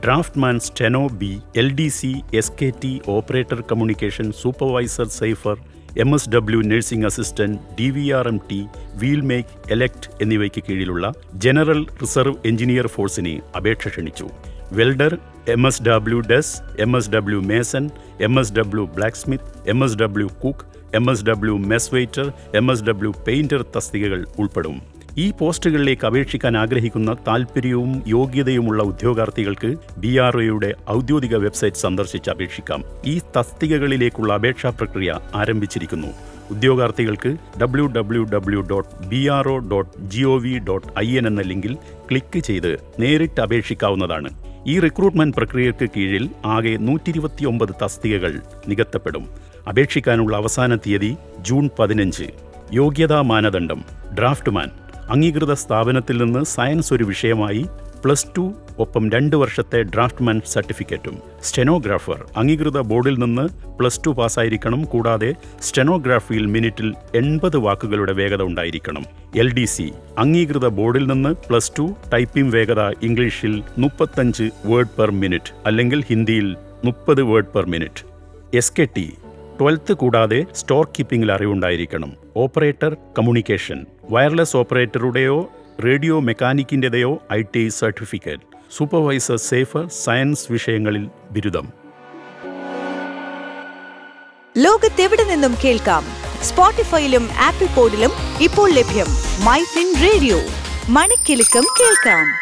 draftsman steno B L D C S K T operator communication supervisor cipher M S W nursing assistant D V R M T wheel make elect എന്നിവയ്ക്ക് കീഴിലുള്ള general reserve engineer ഫോഴ്സിനെ അപേക്ഷ ക്ഷണിച്ചു. Welder M S W des M S W mason M S W blacksmith M S W cook M S W mess waiter M S W painter തസ്തികകൾ ഉൾപ്പെടും. ഈ പോസ്റ്റുകളിലേക്ക് അപേക്ഷിക്കാൻ ആഗ്രഹിക്കുന്ന താൽപ്പര്യവും യോഗ്യതയുമുള്ള ഉദ്യോഗാർത്ഥികൾക്ക് ബി ആർ ഒയുടെ ഔദ്യോഗിക വെബ്സൈറ്റ് സന്ദർശിച്ച് അപേക്ഷിക്കാം. ഈ തസ്തികകളിലേക്കുള്ള അപേക്ഷാ പ്രക്രിയ ആരംഭിച്ചിരിക്കുന്നു. ഉദ്യോഗാർത്ഥികൾക്ക് W W W dot B R O dot G O V dot I N എന്ന ലിങ്കിൽ ക്ലിക്ക് ചെയ്ത് നേരിട്ട് അപേക്ഷിക്കാവുന്നതാണ്. ഈ റിക്രൂട്ട്മെന്റ് പ്രക്രിയയ്ക്ക് കീഴിൽ ആകെ നൂറ്റി ഇരുപത്തിയൊമ്പത് തസ്തികകൾ നികത്തപ്പെടും. അപേക്ഷിക്കാനുള്ള അവസാന തീയതി ജൂൺ പതിനഞ്ച്. യോഗ്യതാ മാനദണ്ഡം. ഡ്രാഫ്റ്റ്മാൻ. അംഗീകൃത സ്ഥാപനത്തിൽ നിന്ന് സയൻസ് ഒരു വിഷയമായി പ്ലസ് ടു ഒപ്പം രണ്ട് വർഷത്തെ ഡ്രാഫ്റ്റ്മാൻ സർട്ടിഫിക്കറ്റും. സ്റ്റെനോഗ്രാഫർ അംഗീകൃത ബോർഡിൽ നിന്ന് പ്ലസ് ടു പാസ്സായിരിക്കണം. കൂടാതെ സ്റ്റെനോഗ്രാഫിയിൽ മിനിറ്റിൽ എൺപത് വാക്കുകളുടെ വേഗത ഉണ്ടായിരിക്കണം. എൽ ഡി സി അംഗീകൃത ബോർഡിൽ നിന്ന് പ്ലസ് ടു ടൈപ്പിംഗ് വേഗത ഇംഗ്ലീഷിൽ മുപ്പത്തഞ്ച് വേർഡ് പെർ മിനിറ്റ് അല്ലെങ്കിൽ ഹിന്ദിയിൽ മുപ്പത് word per minute. S K T twelfth കൂടാതെ സ്റ്റോർ കീപ്പിംഗിൽ അറിവുണ്ടായിരിക്കണം. Operator communication. വയർലെസ് ഓപ്പറേറ്ററുടെയോ radio മെക്കാനിക്കിന്റെതയോ I T certificate. Supervisor cipher science വിഷയങ്ങളിൽ ബിരുദം. ലോകത്തെവിടെ നിന്നും കേൾക്കാം? സ്പോട്ടിഫൈയിലും ആപ്പിൾ പോഡിലും ഇപ്പോൾ ലഭ്യം. My fin radio. മണിക്കെലക്കം കേൾക്കാം.